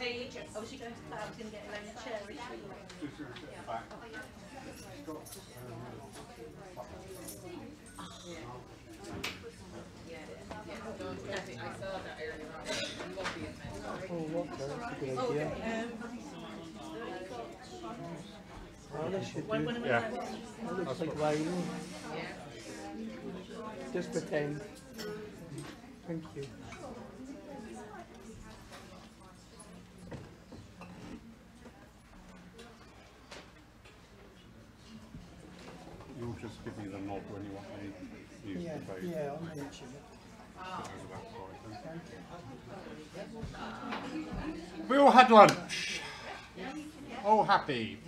um, Oh, a good idea. Oh, they should do. Yeah. That looks like wine. Just pretend. Thank you. You'll just give me the nod when you want me to use Yeah, the page. yeah, I'll mention it. Over that side, then. We all had lunch. All happy.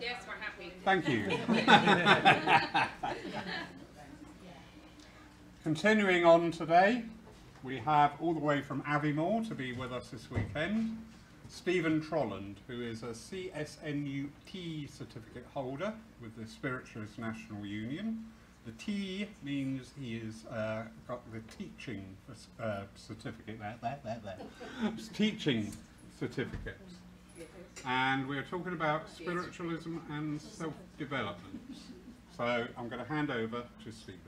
Yes, we're happy. Thank you. Continuing on today, we have all the way from Aviemore to be with us this weekend, Steven Trolland, who is a CSNUT certificate holder with the Spiritualist National Union. The T means he has uh, got the teaching uh, certificate, there, there, there, there. teaching certificate. And we're talking about spiritualism and self-development. So I'm going to hand over to Stephen.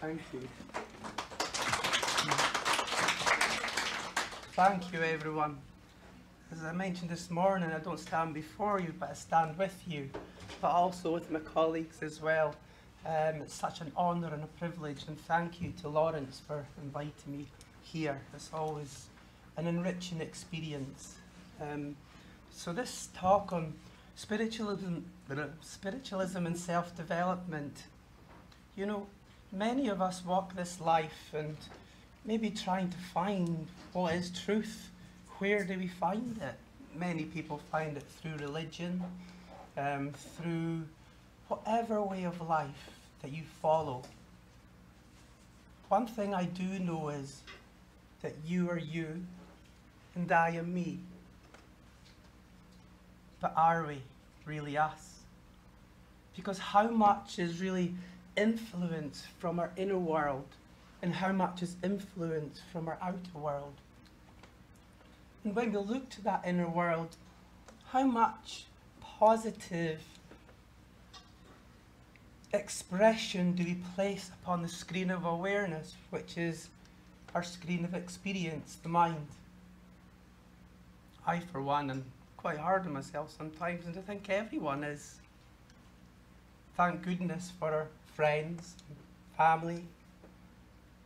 Thank you. Thank you, everyone. As I mentioned this morning, I don't stand before you, but I stand with you, but also with my colleagues as well. Um, it's such an honour and a privilege, and thank you to Lawrence for inviting me here. It's always an enriching experience. Um, so this talk on spiritualism, spiritualism and self-development, you know, many of us walk this life and maybe trying to find what is truth. Where do we find it? Many people find it through religion, um, through whatever way of life that you follow. One thing I do know is that you are you and I am me. But are we really us? Because how much is really influence from our inner world and how much is influence from our outer world? And when we look to that inner world, how much positive expression do we place upon the screen of awareness, which is our screen of experience, the mind? I, for one, am quite hard on myself sometimes, and I think everyone is. Thank goodness for our friends, family,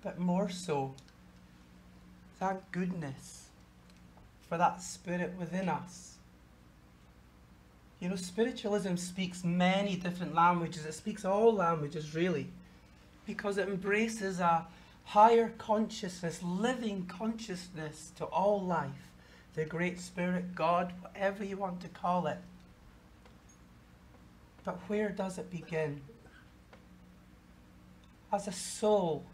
but more so, thank goodness for that spirit within us. You know, spiritualism speaks many different languages. It speaks all languages, really, because it embraces a higher consciousness, living consciousness to all life. The Great Spirit, God, whatever you want to call it. But where does it begin? As a soul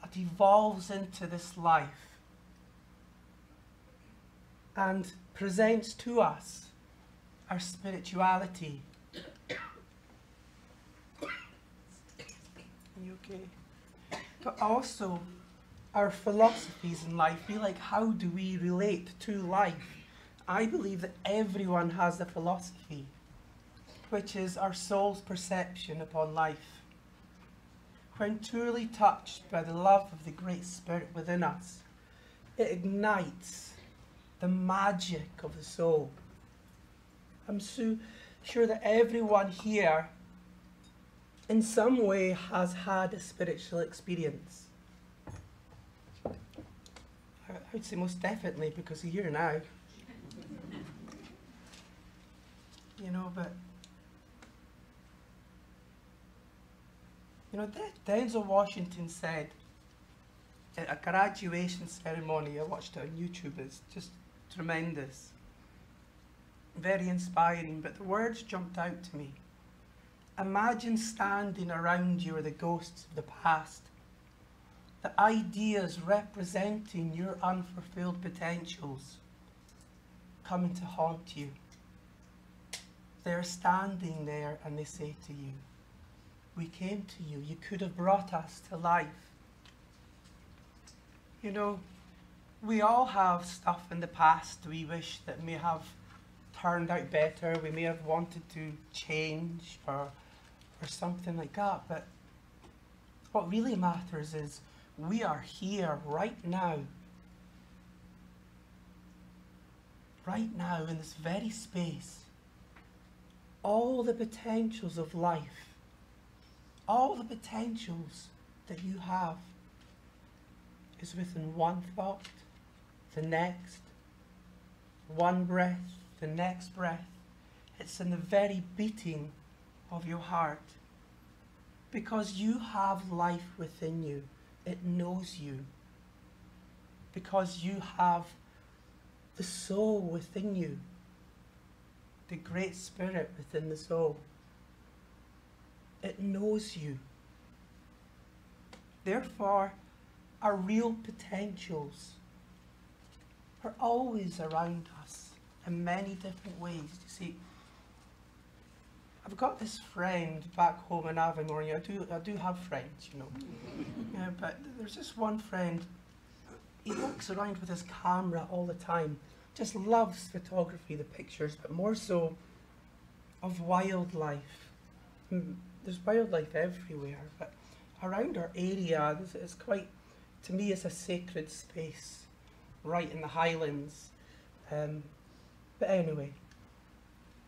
that evolves into this life and presents to us our spirituality. you okay? But also our philosophies in life. Be like, how do we relate to life? I believe that everyone has a philosophy, which is our soul's perception upon life. When truly touched by the love of the Great Spirit within us, it ignites the magic of the soul. I'm so sure that everyone here in some way has had a spiritual experience. I would say most definitely because you're here now. you know, but you know, Denzel Washington said at a graduation ceremony, I watched it on YouTube, it's just tremendous. Very inspiring, but the words jumped out to me. Imagine standing around you are the ghosts of the past, the ideas representing your unfulfilled potentials coming to haunt you. They're standing there and they say to you, We came to you, you could have brought us to life. You know, we all have stuff in the past we wish that may have turned out better, we may have wanted to change or, or something like that, but what really matters is we are here right now. Right now, in this very space, all the potentials of life, all the potentials that you have is within one thought, the next, one breath, the next breath. It's in the very beating of your heart. Because you have life within you, it knows you. Because you have the soul within you, the great spirit within the soul. It knows you. Therefore, our real potentials are always around us in many different ways. You see, I've got this friend back home in Aviemore. I do, I do have friends, you know. yeah, but there's this one friend. He walks around with his camera all the time. Just loves photography, the pictures, but more so of wildlife. Mm, There's wildlife everywhere, but around our area, it's quite, to me, it's a sacred space, right in the Highlands. Um, but anyway,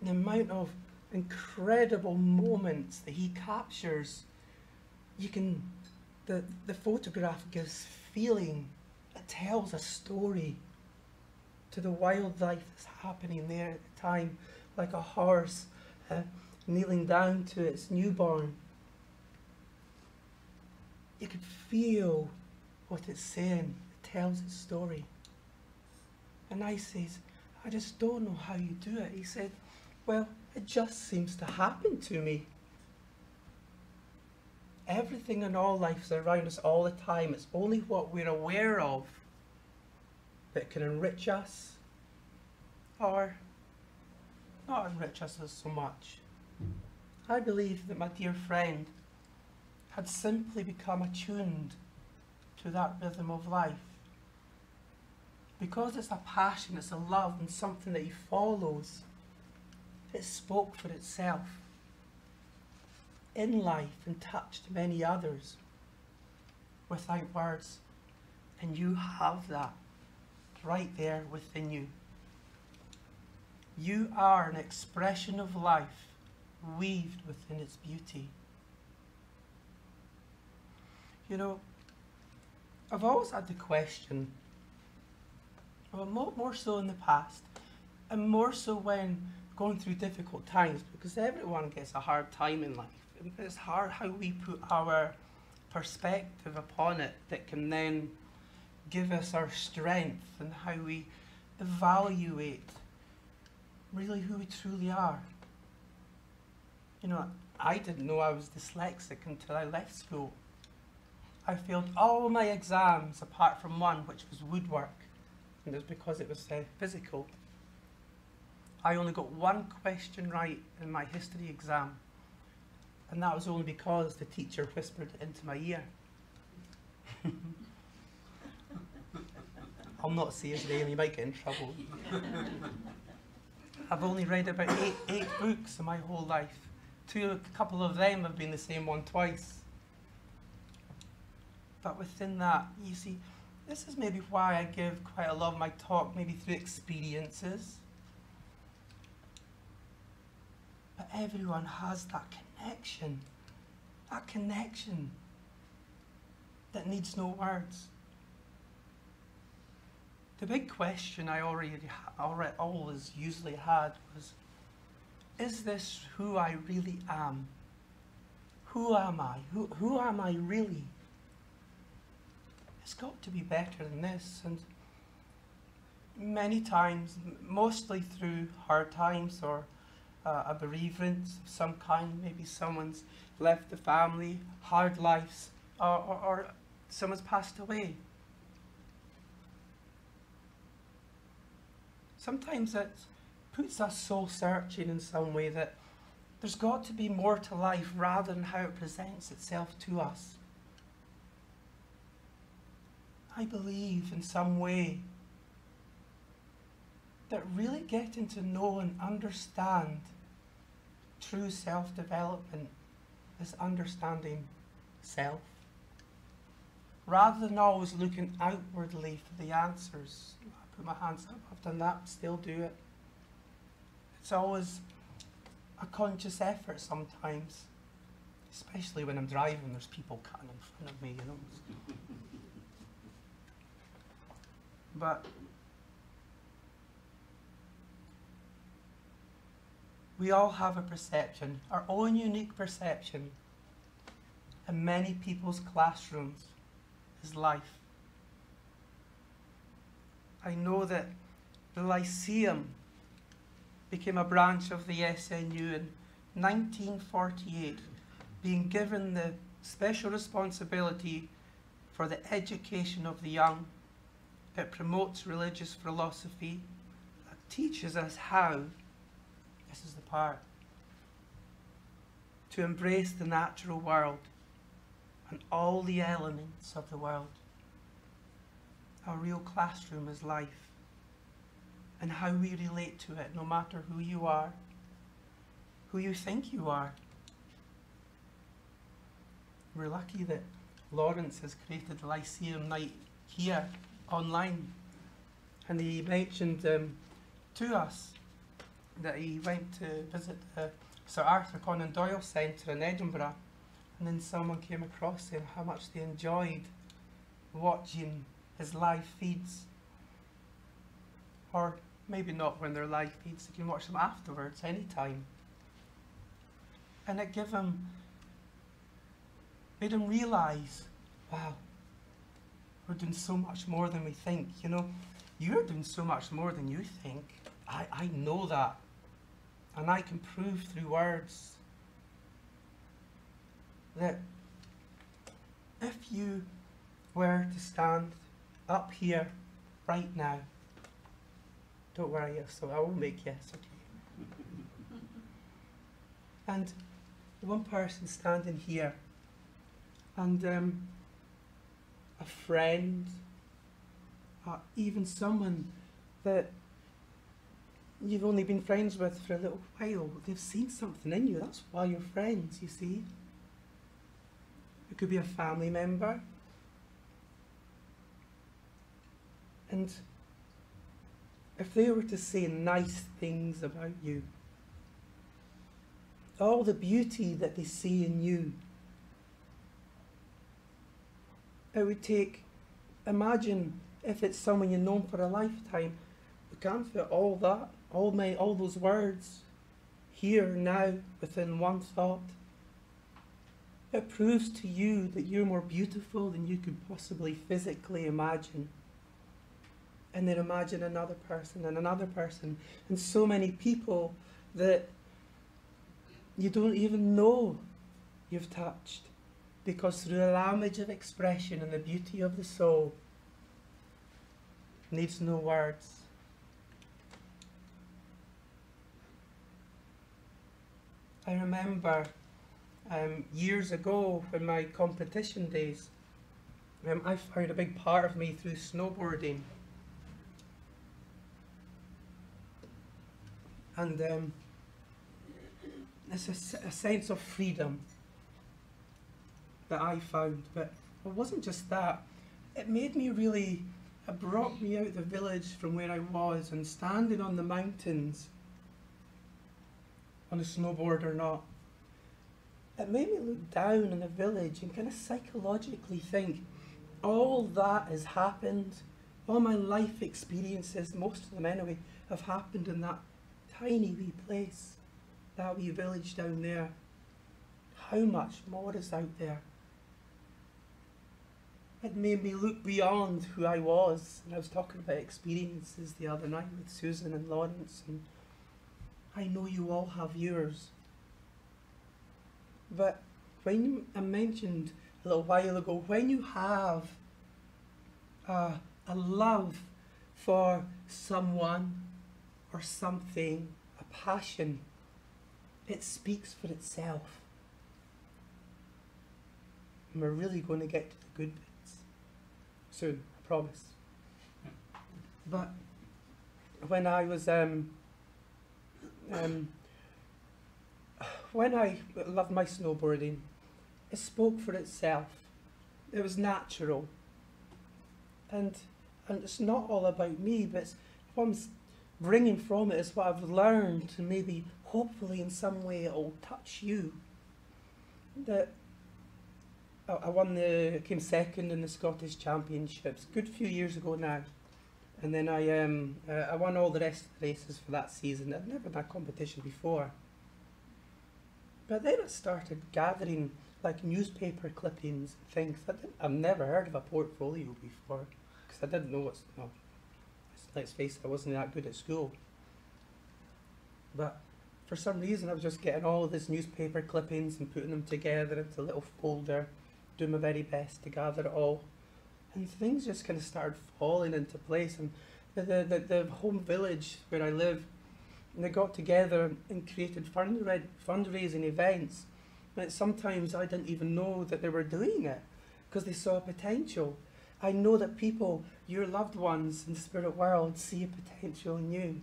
the amount of incredible moments that he captures, you can, the, the photograph gives feeling, it tells a story to the wildlife that's happening there at the time, like a horse uh, kneeling down to its newborn. You could feel what it's saying, it tells its story. And I says, I just don't know how you do it. He said, Well, it just seems to happen to me. Everything in all life is around us all the time. It's only what we're aware of that can enrich us or not enrich us so much. I believe that my dear friend had simply become attuned to that rhythm of life. Because it's a passion, it's a love, and something that he follows, it spoke for itself in life and touched many others without words. And you have that right there within you. You are an expression of life weaved within its beauty. You know, I've always had the question, more, more so in the past, and more so when going through difficult times, because everyone gets a hard time in life. It's hard how we put our perspective upon it that can then give us our strength and how we evaluate really who we truly are. You know, I didn't know I was dyslexic until I left school. I failed all my exams apart from one, which was woodwork, and it was because it was uh, physical. I only got one question right in my history exam, and that was only because the teacher whispered into my ear. I'll not say his name, he might get in trouble. I've only read about eight, eight books in my whole life. Two, a couple of them have been the same one twice. But within that, you see, this is maybe why I give quite a lot of my talk, maybe through experiences. But everyone has that connection, that connection that needs no words. The big question I already, already always usually had was, is this who I really am? who am I? Who, who am I really? It's got to be better than this. And many times, mostly through hard times or uh, a bereavement of some kind, maybe someone's left the family, hard lives, or, or, or someone's passed away. Sometimes it puts us soul searching in some way that there's got to be more to life rather than how it presents itself to us. I believe in some way that really getting to know and understand true self development is understanding self. Rather than always looking outwardly for the answers. I put my hands up, I've done that, still do it. It's always a conscious effort sometimes, especially when I'm driving, there's people cutting in front of me, you know. But we all have a perception, our own unique perception, and many people's classrooms is life. I know that the Lyceum became a branch of the SNU in 1948, being given the special responsibility for the education of the young. It promotes religious philosophy, it teaches us how, this is the part, to embrace the natural world and all the elements of the world. Our real classroom is life and how we relate to it, no matter who you are, who you think you are. We're lucky that Lawrence has created the Lyceum Night here online. And he mentioned um, to us that he went to visit Sir Arthur Conan Doyle Centre in Edinburgh, and then someone came across him how much they enjoyed watching his live feeds. Or maybe not when they're live feeds, you can watch them afterwards, anytime. And it gave him, made him realise, wow, we're doing so much more than we think. You know, you're doing so much more than you think. I, I know that. And I can prove through words that if you were to stand up here right now, don't worry, so I won't make yes you. and one person standing here, and um, a friend, or even someone that you've only been friends with for a little while, they've seen something in you. That's why you're friends, you see. It could be a family member. And if they were to say nice things about you, all the beauty that they see in you, it would take, imagine if it's someone you've known for a lifetime, we can't fit all that, all my, all those words here now within one thought. It proves to you that you're more beautiful than you could possibly physically imagine. And then imagine another person and another person and so many people that you don't even know you've touched because through the language of expression and the beauty of the soul needs no words. I remember um, years ago in my competition days, um, I found a big part of me through snowboarding. And um, it's a, a sense of freedom that I found. But it wasn't just that. It made me really, it brought me out of the village from where I was and standing on the mountains on a snowboard or not. It made me look down on the village and kind of psychologically think, all that has happened, all my life experiences, most of them anyway, have happened in that tiny wee place, that wee village down there. how much more is out there. It made me look beyond who I was. And I was talking about experiences the other night with Susan and Lawrence, and I know you all have yours. But when you, I mentioned a little while ago, when you have uh, a love for someone or something, a passion, it speaks for itself. And we're really going to get to the good bits soon, I promise. But when I was um, um, when I loved my snowboarding, it spoke for itself. It was natural. And and it's not all about me, but what I'm bringing from it is what I've learned, and maybe, hopefully, in some way, it'll touch you. That I, I won the came second in the Scottish Championships, good few years ago now, and then I um uh, I won all the rest of the races for that season. I'd never done competition before. But then I started gathering like newspaper clippings and things. I didn't, I've never heard of a portfolio before because I didn't know what's. No, let's face it, I wasn't that good at school. But for some reason, I was just getting all of these newspaper clippings and putting them together into a little folder, doing my very best to gather it all. And things just kind of started falling into place. And the, the, the, the home village where I live, they got together and created fundra- fundraising events. And sometimes I didn't even know that they were doing it because they saw potential. I know that people, your loved ones in the spirit world, see a potential in you.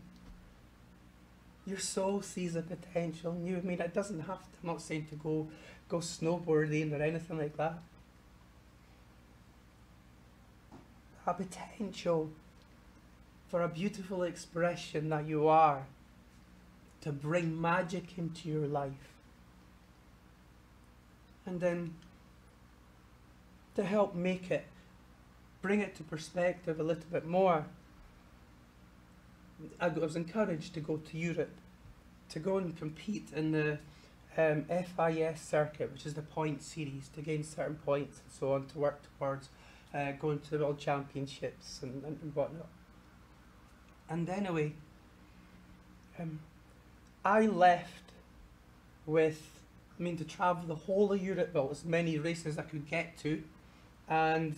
Your soul sees a potential in you. I mean, it doesn't have to, I'm not saying to go, go snowboarding or anything like that. A potential for a beautiful expression that you are to bring magic into your life. And then to help make it, bring it to perspective a little bit more. I was encouraged to go to Europe, to go and compete in the um, FIS circuit, which is the point series, to gain certain points and so on, to work towards uh, going to the World Championships and, and, and whatnot. And anyway, um, I left with, I mean, to travel the whole of Europe, well, as many races as I could get to, and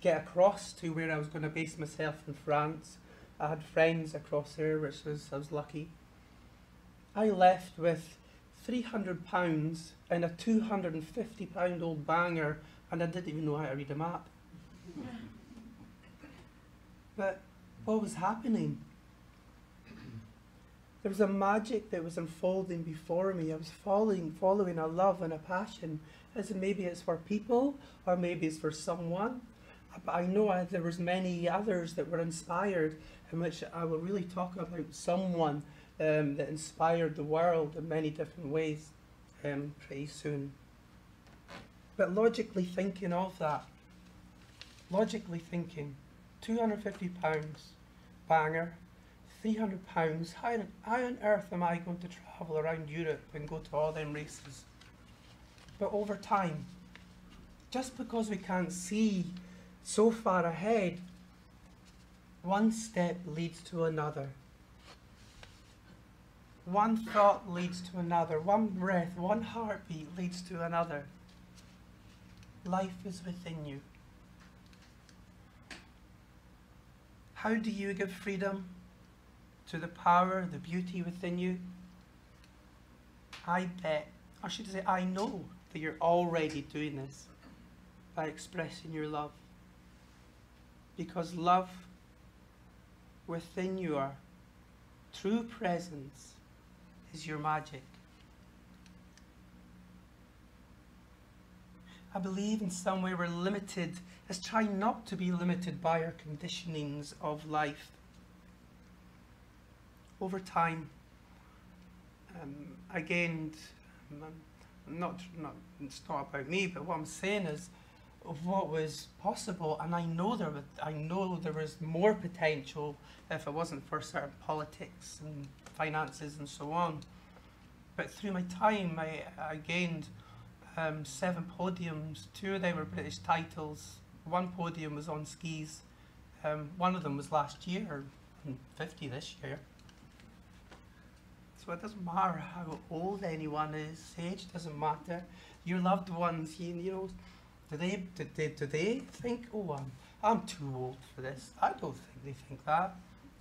get across to where I was going to base myself in France. I had friends across there, which was I was lucky. I left with three hundred pounds and a two hundred and fifty pound old banger, and I didn't even know how to read a map. But what was happening? There was a magic that was unfolding before me. I was following, following a love and a passion. As maybe it's for people, or maybe it's for someone. But I know I, there was many others that were inspired, in which I will really talk about someone um, that inspired the world in many different ways um, pretty soon. But logically thinking of that, logically thinking, two hundred fifty pounds, banger, three hundred pounds. How, on- how on earth am I going to travel around Europe and go to all them races? But over time, just because we can't see so far ahead, one step leads to another. One thought leads to another. One breath, one heartbeat leads to another. Life is within you. How do you give freedom to the power, the beauty within you? I bet, I should say, I know that you're already doing this by expressing your love. Because love within you your true presence is your magic. I believe in some way we're limited. Let's try not to be limited by our conditionings of life. Over time, um, I gained, um, not, not, it's not about me, but what I'm saying is of what was possible, and I know there, would, I know there was more potential if it wasn't for certain politics and finances and so on. But through my time, I, I gained um, seven podiums. Two of them were British titles. One podium was on skis. Um, one of them was last year, 50 this year. So it doesn't matter how old anyone is, age doesn't matter. Your loved ones, you, you know, do they, do they, do they think, oh, I'm, I'm too old for this? I don't think they think that.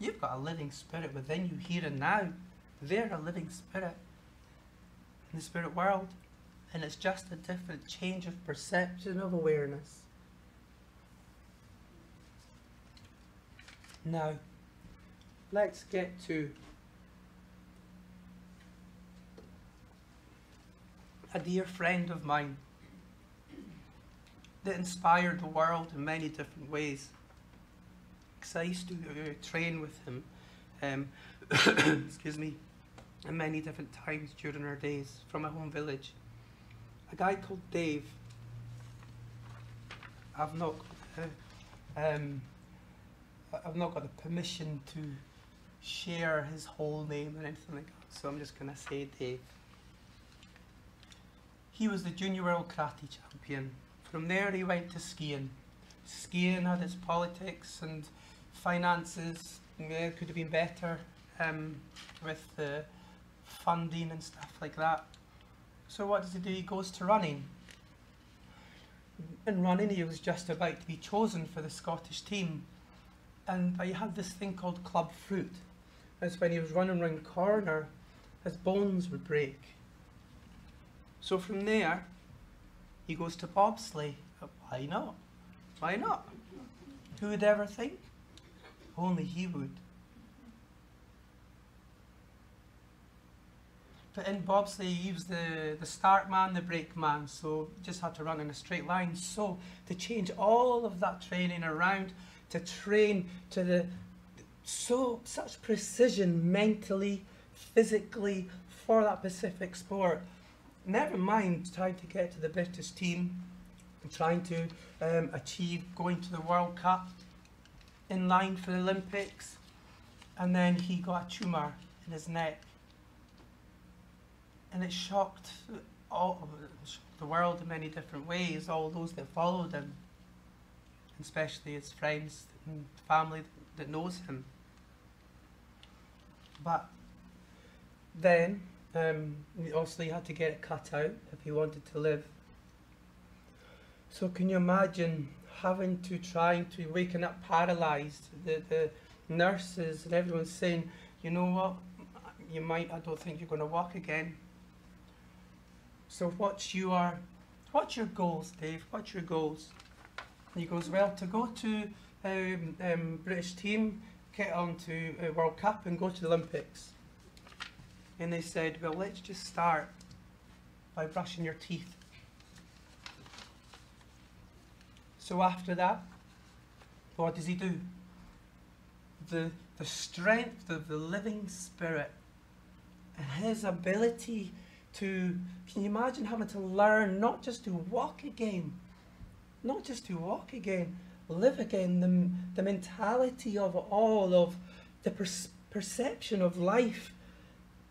You've got a living spirit within you here and now. They're a living spirit in the spirit world. And it's just a different change of perception of awareness. Now, let's get to a dear friend of mine that inspired the world in many different ways. Because I used to uh, train with him, um, excuse me, many different times during our days from my home village. A guy called Dave. I've not, uh, um, I've not got the permission to share his whole name or anything like that, so I'm just going to say Dave. He was the junior world karate champion. From there, he went to skiing. Skiing had its politics and finances. Yeah, could have been better um, with the funding and stuff like that. So what does he do? He goes to running. In running, he was just about to be chosen for the Scottish team. And he had this thing called club fruit. That's when he was running around the corner, his bones would break. So from there, he goes to bobsleigh. Why not? Why not? Who would ever think? Only he would. But in bobsleigh, he was the, the start man, the brake man, so just had to run in a straight line. So to change all of that training around, to train to the so such precision mentally, physically for that specific sport. Never mind trying to get to the British team, trying to um, achieve going to the World Cup, in line for the Olympics, and then he got a tumour in his neck and it shocked all the world in many different ways. All those that followed him, especially his friends and family that knows him. But then, um, he obviously had to get it cut out if he wanted to live. So can you imagine having to trying to waking up paralysed? The the nurses and everyone saying, you know what, you might. I don't think you're going to walk again. So what's your what's your goals, Dave? What's your goals? And he goes, well, to go to um, um, British team, get on to uh, World Cup and go to the Olympics. And they said, well, let's just start by brushing your teeth. So after that, what does he do? The, the strength of the living spirit and his ability to, can you imagine having to learn not just to walk again, not just to walk again, live again, the, the mentality of all, of the per- perception of life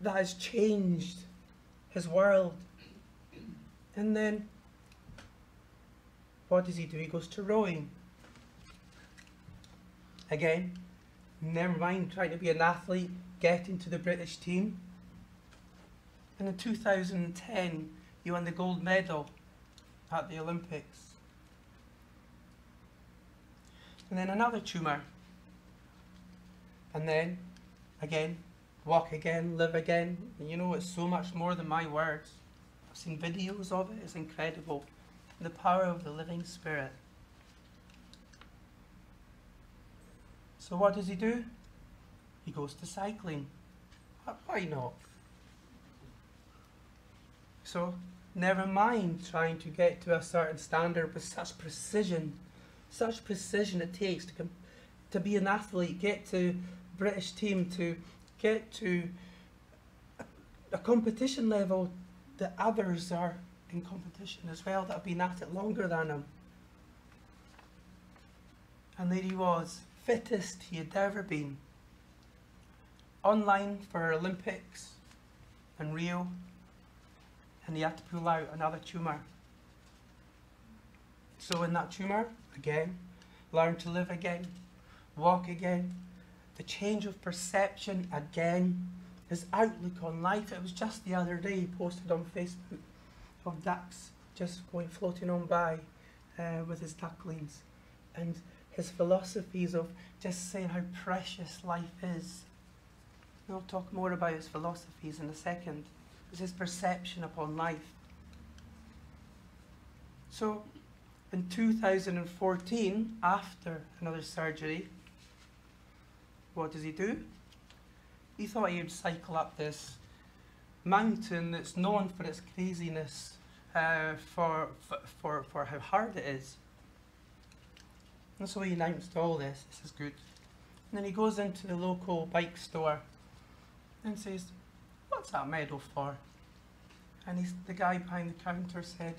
that has changed his world. And then, what does he do? He goes to rowing. Again, never mind trying to be an athlete, getting to the British team. And in 2010, you won the gold medal at the Olympics. And then another tumour. And then, again, walk again, live again. And you know, it's so much more than my words. I've seen videos of it, it's incredible. The power of the living spirit. So, what does he do? He goes to cycling. Why not? So, never mind trying to get to a certain standard with such precision, such precision it takes to, to be an athlete, get to British team, to get to a, a competition level that others are in competition as well that have been at it longer than him. And there he was, fittest he had ever been. Online for Olympics and Rio and he had to pull out another tumour. So in that tumour, again, learn to live again, walk again, the change of perception again, his outlook on life. It was just the other day he posted on Facebook of ducks just going floating on by uh, with his ducklings and his philosophies of just saying how precious life is. And I'll talk more about his philosophies in a second. It's his perception upon life. So, in 2014, after another surgery, what does he do? He thought he would cycle up this mountain that's known for its craziness, uh, for, for, for, how hard it is. And so he announced all this, this is good. And then he goes into the local bike store and says, What's that medal for? And he's, the guy behind the counter said,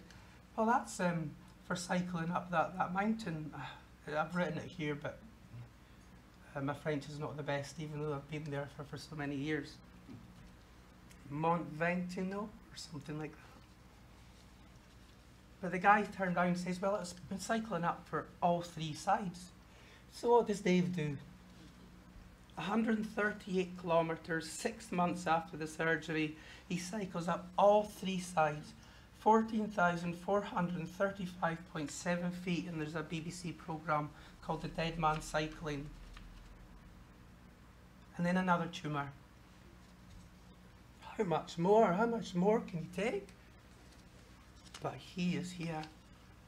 Well, that's um, for cycling up that, that mountain. I've written it here, but uh, my French is not the best, even though I've been there for, for so many years. Mont Ventoux or something like that. But the guy turned around and says, Well, it's been cycling up for all three sides. So what does Dave do? 138 kilometres, six months after the surgery, he cycles up all three sides, 14,435.7 feet, and there's a BBC programme called The Dead Man Cycling. And then another tumour. How much more? How much more can you take? But he is here,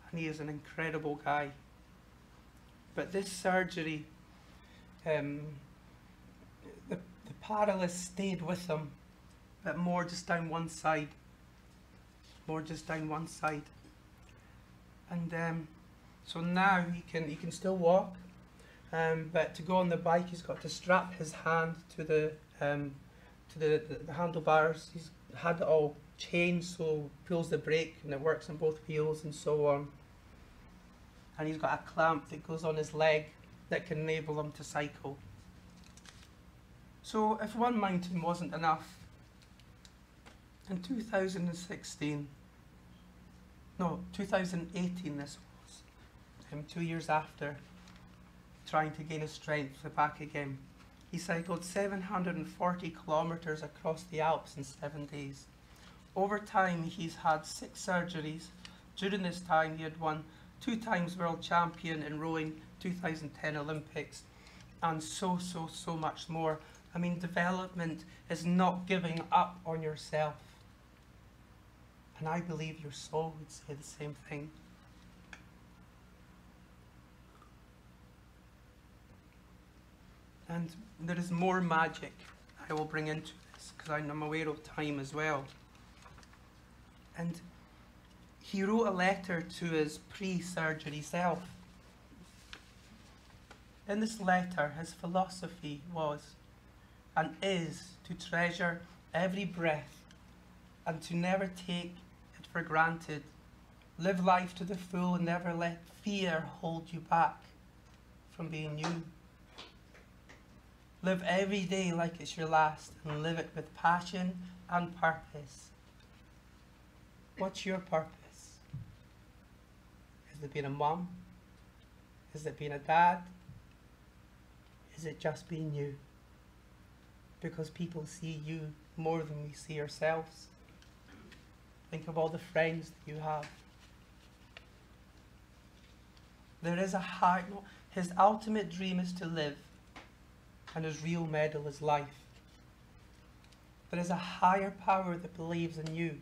and he is an incredible guy. But this surgery, um, the, the stayed with him, but more just down one side. More just down one side. And um, so now he can he can still walk, um, but to go on the bike he's got to strap his hand to the um, to the, the, the handlebars. He's had it all changed so pulls the brake and it works on both wheels and so on. And he's got a clamp that goes on his leg that can enable him to cycle. So if one mountain wasn't enough, in 2016, no, 2018 this was, um, two years after trying to gain his strength back again, he cycled 740 kilometres across the Alps in seven days. Over time, he's had six surgeries. During this time, he had won two times world champion in rowing, 2010 Olympics, and so, so, so much more. I mean, development is not giving up on yourself. And I believe your soul would say the same thing. And there is more magic I will bring into this because I'm aware of time as well. And he wrote a letter to his pre surgery self. In this letter, his philosophy was and is to treasure every breath and to never take it for granted. Live life to the full and never let fear hold you back from being you. Live every day like it's your last and live it with passion and purpose. What's your purpose? Is it being a mum? Is it being a dad? Is it just being you? Because people see you more than we see ourselves. Think of all the friends that you have. There is a heart. His ultimate dream is to live, and his real medal is life. There is a higher power that believes in you.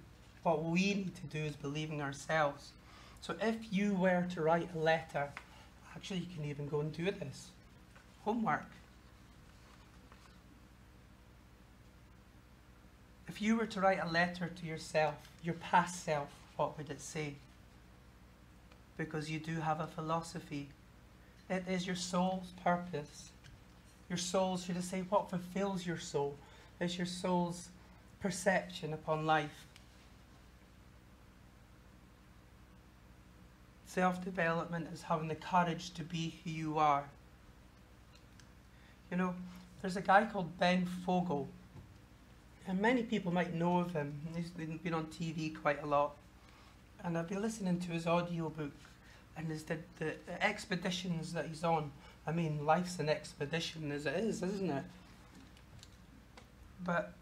What we need to do is believe in ourselves. So if you were to write a letter, actually you can even go and do this. Homework. If you were to write a letter to yourself, your past self, what would it say? Because you do have a philosophy. It is your soul's purpose. Your soul, should I say, what fulfills your soul is your soul's perception upon life. Self development is having the courage to be who you are. You know, there's a guy called Ben Fogle and many people might know of him. He's been on TV quite a lot. And I've been listening to his audiobook and his, the, the expeditions that he's on. I mean, life's an expedition as it is, isn't it? But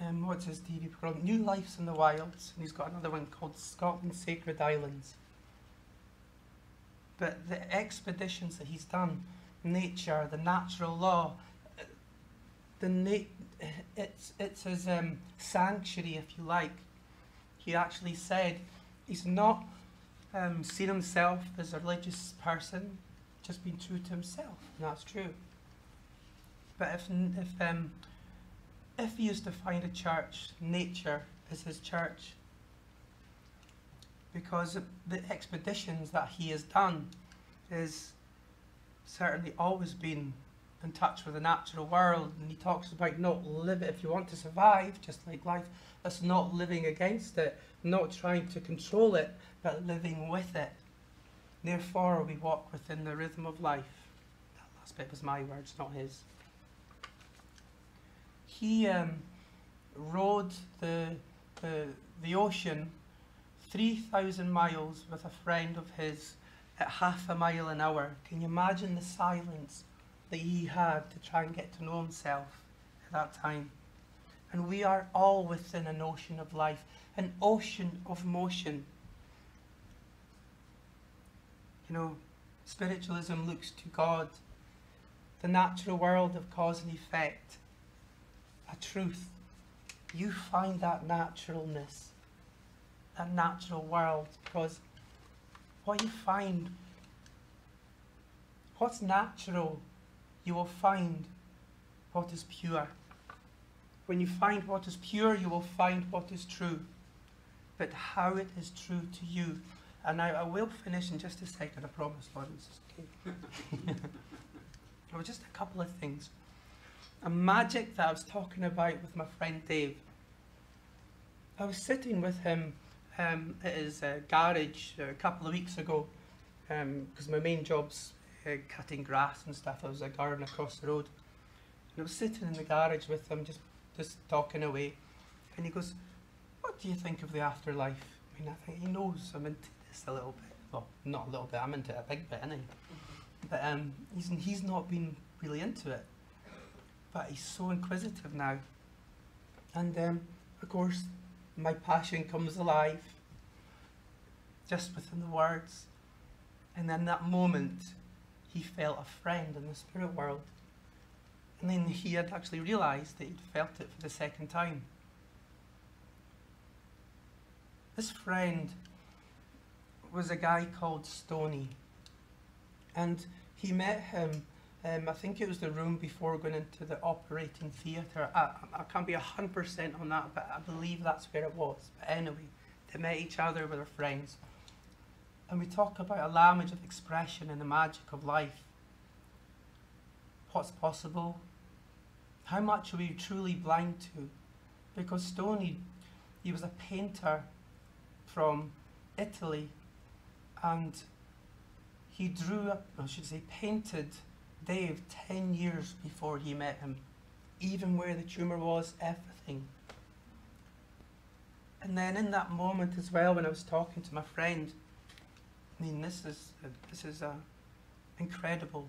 um, what's his TV program? New Life's in the Wilds, and he's got another one called Scotland's Sacred Islands. But the expeditions that he's done, nature, the natural law, the na- it's it's his um, sanctuary, if you like. He actually said he's not um, seen himself as a religious person, just been true to himself, and that's true. But if if um, if he used to find a church, nature is his church. Because the expeditions that he has done is certainly always been in touch with the natural world and he talks about not live if you want to survive, just like life, that's not living against it, not trying to control it, but living with it. Therefore we walk within the rhythm of life. That last bit was my words, not his he um, rode the, the, the ocean 3,000 miles with a friend of his at half a mile an hour. Can you imagine the silence that he had to try and get to know himself at that time? And we are all within an ocean of life, an ocean of motion. You know, spiritualism looks to God, the natural world of cause and effect a truth, you find that naturalness, that natural world, because what you find, what's natural, you will find what is pure. When you find what is pure, you will find what is true. But how it is true to you. And I, I will finish in just a second, I promise, Lawrence. Okay. oh, just a couple of things a magic that I was talking about with my friend Dave. I was sitting with him um, at his uh, garage a couple of weeks ago because um, my main job's uh, cutting grass and stuff. I was a garden across the road. And I was sitting in the garage with him just, just talking away. And he goes, what do you think of the afterlife? I mean, I think he knows I'm a little bit. Well, not a little bit, I'm into it a big bit, innit? But um, he's, he's not been really into it but he's so inquisitive now. And um, of course, my passion comes alive just within the words. And then that moment, he felt a friend in the spirit world. And then he had actually realized that he'd felt it for the second time. This friend was a guy called Stony. And he met him um, I think it was the room before going into the operating theatre. I, I can't be 100% on that, but I believe that's where it was. But anyway, they met each other with their friends. And we talk about a language of expression and the magic of life. What's possible? How much are we truly blind to? Because Stoney, he was a painter from Italy and he drew, I should say, painted Dave 10 years before he met him, even where the tumour was, everything. And then in that moment as well, when I was talking to my friend, I mean, this is this is uh, incredible.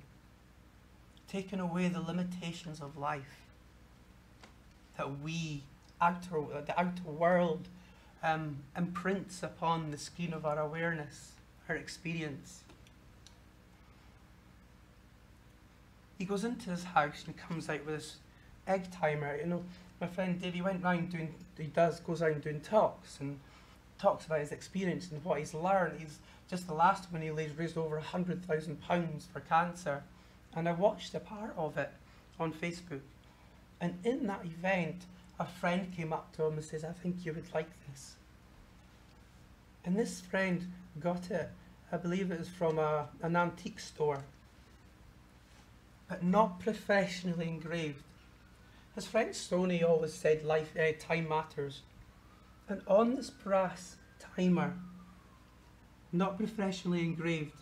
Taking away the limitations of life that we outer the outer world um, imprints upon the screen of our awareness, our experience. he goes into his house and comes out with this egg timer. You know, my friend Davey went round doing, he does, goes around doing talks and talks about his experience and what he's learned. He's just the last one he raised over a hundred thousand pounds for cancer. And I watched a part of it on Facebook. And in that event, a friend came up to him and says, I think you would like this. And this friend got it, I believe it was from a, an antique store but not professionally engraved. His friend Stoney always said life, uh, time matters. And on this brass timer, not professionally engraved,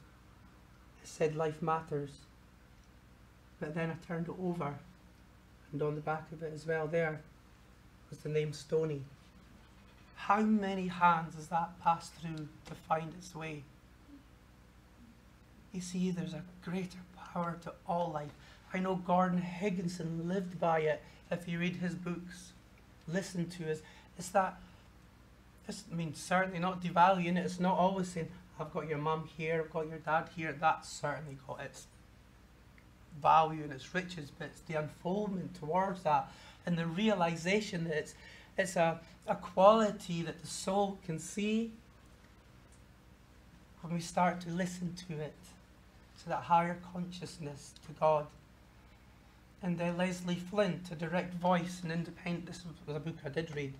it said life matters. But then I turned it over, and on the back of it as well there, was the name Stony. How many hands has that passed through to find its way? You see, there's a greater power to all life. I know Gordon Higginson lived by it if you read his books, listen to his. It's that, I mean, certainly not devaluing it. It's not always saying, I've got your mum here, I've got your dad here. That's certainly got its value and its riches, but it's the unfoldment towards that and the realization that it's, it's a, a quality that the soul can see when we start to listen to it, to that higher consciousness, to God. And uh, Leslie Flint, a direct voice and independent, this was a book I did read,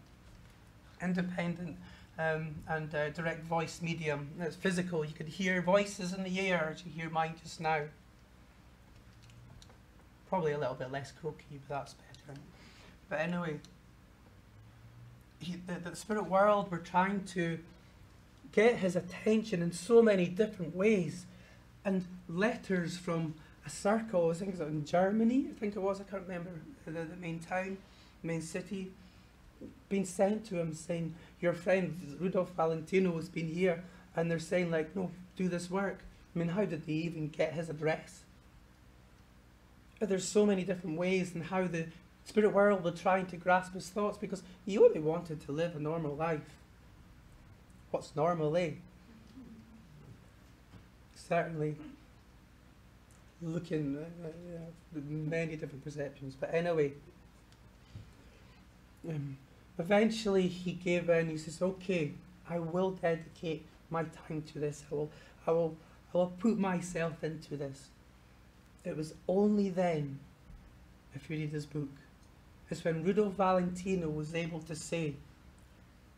independent um, and uh, direct voice medium. It's physical, you could hear voices in the air as you hear mine just now. Probably a little bit less croaky, but that's better. But anyway, he, the, the spirit world were trying to get his attention in so many different ways. And letters from a circle, I think it was in Germany, I think it was, I can't remember the, the main town, main city, being sent to him saying, Your friend Rudolph Valentino has been here, and they're saying, like, no, do this work. I mean, how did they even get his address? There's so many different ways and how the spirit world were trying to grasp his thoughts because he only wanted to live a normal life. What's normal, eh? Certainly looking uh, uh, many different perceptions. But anyway, um, eventually he gave in. He says, "Okay, I will dedicate my time to this. I will, I will, I will put myself into this." It was only then, if you read his book, is when Rudolph Valentino was able to say,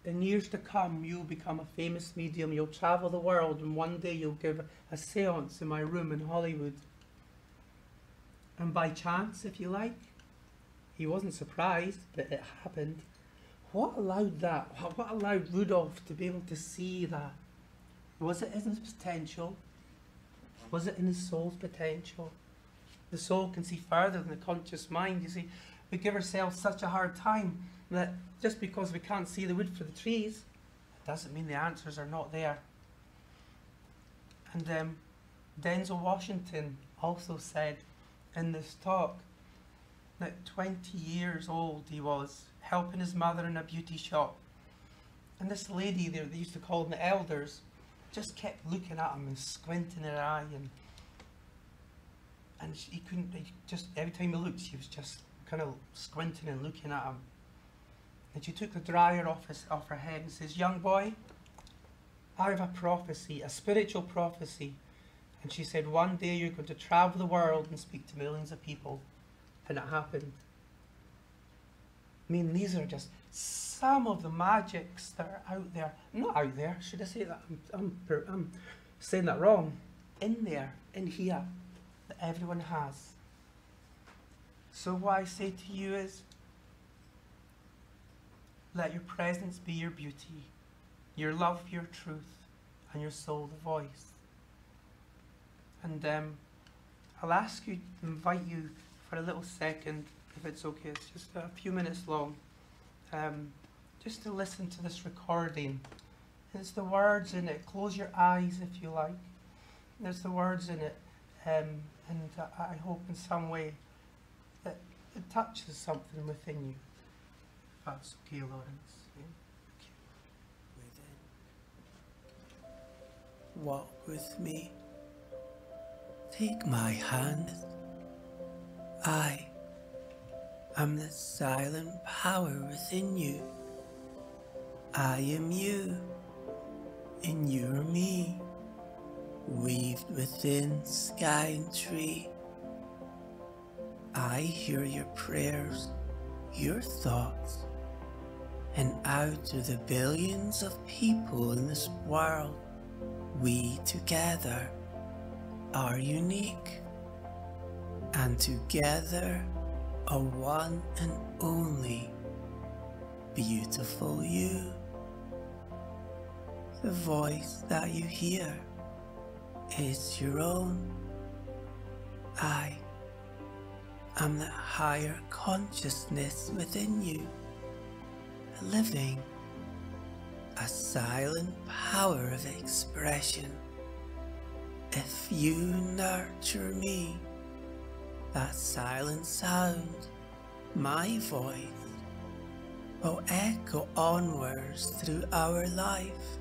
in years to come, you'll become a famous medium, you'll travel the world, and one day you'll give a seance in my room in Hollywood. And by chance, if you like, he wasn't surprised, but it happened. What allowed that? What allowed Rudolph to be able to see that? Was it in his potential? Was it in his soul's potential? The soul can see further than the conscious mind. You see, we give ourselves such a hard time that just because we can't see the wood for the trees, it doesn't mean the answers are not there. And um, Denzel Washington also said in this talk that 20 years old he was, helping his mother in a beauty shop. And this lady there, they used to call them the elders, just kept looking at him and squinting her eye and and she, he couldn't he just every time he looked she was just kind of squinting and looking at him. And she took the dryer off, his, off her head and says young boy I have a prophecy a spiritual prophecy. And she said one day you're going to travel the world and speak to millions of people. And it happened. I mean these are just some of the magics that are out there. Not out there should I say that? I'm, I'm, I'm saying that wrong. In there in here that everyone has. So, what I say to you is let your presence be your beauty, your love, your truth, and your soul the voice. And um, I'll ask you, invite you for a little second, if it's okay, it's just a few minutes long, um, just to listen to this recording. There's the words in it. Close your eyes if you like. There's the words in it. Um, and I hope in some way it touches something within you. That's okay, Lawrence. Yeah? within. Walk with me. Take my hand. I am the silent power within you. I am you, and you are me, weaved within sky and tree. I hear your prayers, your thoughts, and out of the billions of people in this world, we together are unique, and together are one and only beautiful you. The voice that you hear is your own. I am the higher consciousness within you. living, a silent power of expression. If you nurture me, that silent sound, my voice, will echo onwards through our life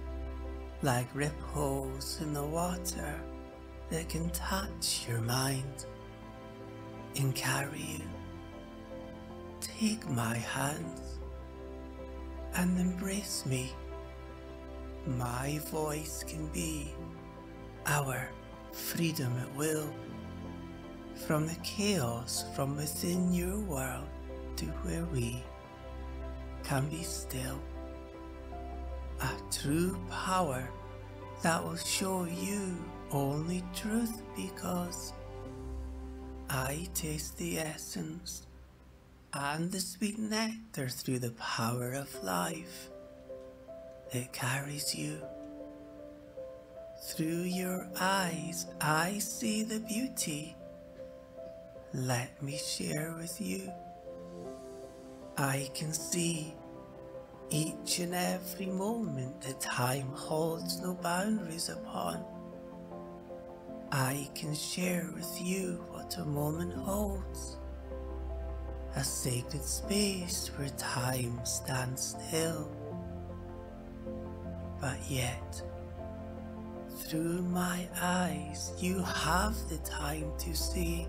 like ripples in the water that can touch your mind and carry you. Take my hands and embrace me. My voice can be our freedom at will from the chaos from within your world to where we can be still. A true power that will show you only truth because I taste the essence and the sweet nectar through the power of life that carries you. Through your eyes, I see the beauty. Let me share with you. I can see each and every moment that time holds no boundaries upon. I can share with you what a moment holds. A sacred space where time stands still. But yet, through my eyes, you have the time to see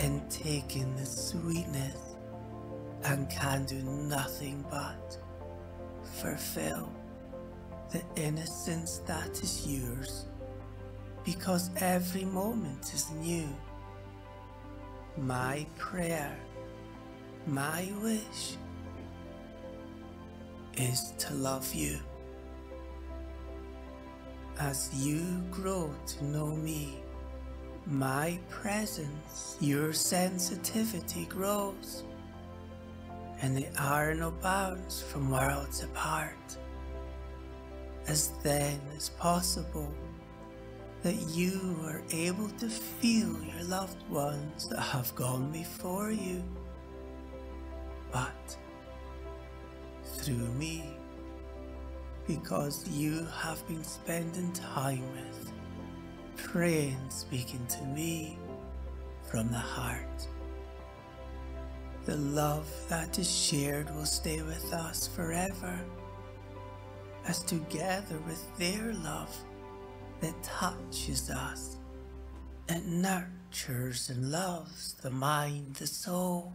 and take in the sweetness and can do nothing but fulfill the innocence that is yours because every moment is new. My prayer, my wish is to love you. As you grow to know me, my presence, your sensitivity grows, and there are no bounds from worlds apart. As then as possible, that you are able to feel your loved ones that have gone before you, but through me because you have been spending time with, praying, speaking to me from the heart. The love that is shared will stay with us forever, as together with their love that touches us, that nurtures and loves the mind, the soul,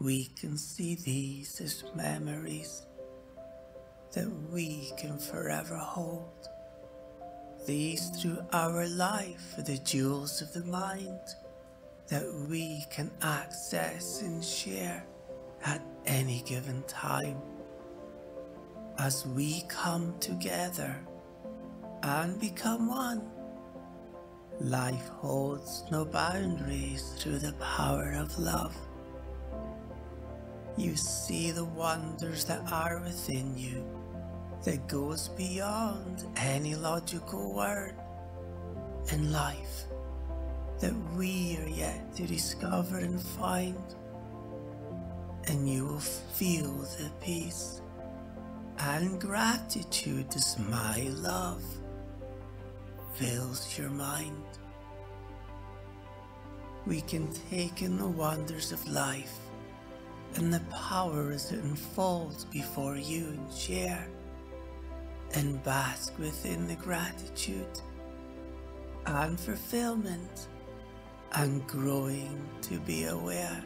we can see these as memories that we can forever hold. These through our life are the jewels of the mind that we can access and share at any given time. As we come together and become one, life holds no boundaries through the power of love. You see the wonders that are within you that goes beyond any logical word in life that we are yet to discover and find. And you will feel the peace and gratitude as my love fills your mind. We can take in the wonders of life and the power as it unfolds before you and share and bask within the gratitude and fulfillment and growing to be aware.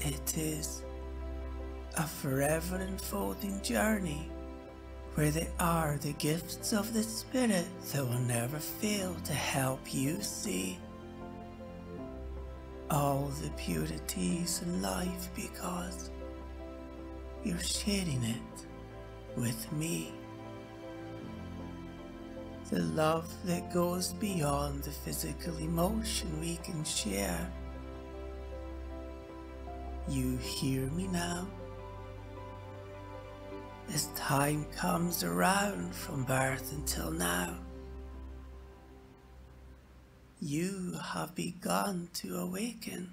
It is a forever unfolding journey where they are the gifts of the Spirit that will never fail to help you see all the purities in life because you're sharing it with me. The love that goes beyond the physical emotion we can share. You hear me now? As time comes around from birth until now, you have begun to awaken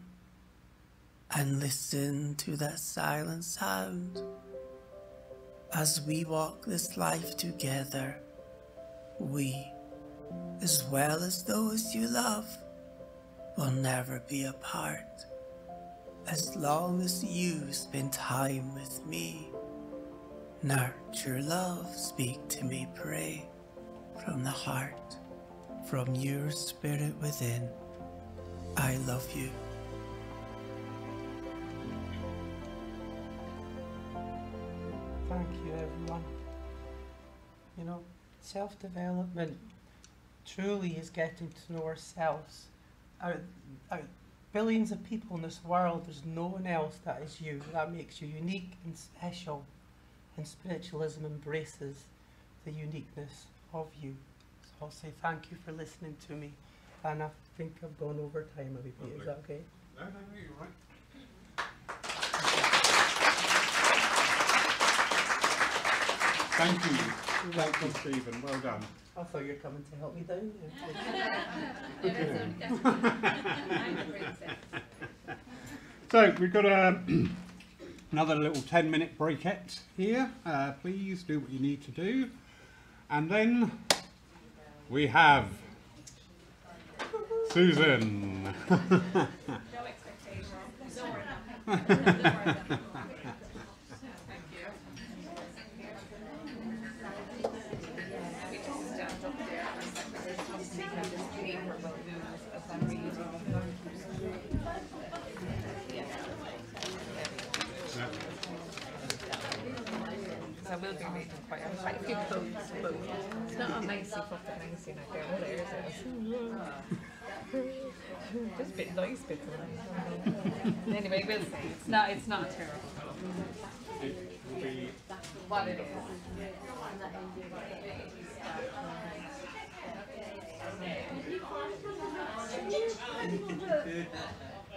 and listen to that silent sound. As we walk this life together, we, as well as those you love, will never be apart. As long as you spend time with me, nurture love, speak to me, pray from the heart, from your spirit within. I love you. Thank you, everyone. You know, self development truly is getting to know ourselves. Billions of people in this world, there's no one else that is you. That makes you unique and special. And spiritualism embraces the uniqueness of you. So I'll say thank you for listening to me. And I think I've gone over time a wee bit. Is that okay? No, no, no, you're right. Thank you. Thank you, Steven. Well done. I thought you were coming to help me down there. So we've got a, another little 10 minute breakette here. Uh, please do what you need to do. And then we have Susan. No expectation. Don't worry about it. Don't worry about it. Thank you. We just stand up there for a second. Just take out this paper about booze as I'm reading. So I will be reading quite a, quite a few quotes, but it's not a nicey fucking nicey like down there, is it? Just a bit nice bit of it. Anyway, we'll see. It's not, it's not terrible. What it is.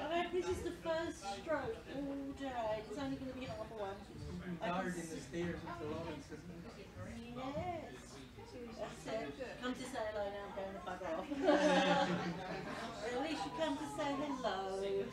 Alright, this is the first stroke all day. It's only going to be another one. Guard in the stairs with the Lawrence, isn't? Yes. That's it. Come to say hello now, I'm going to bugger off. At least you come to say hello.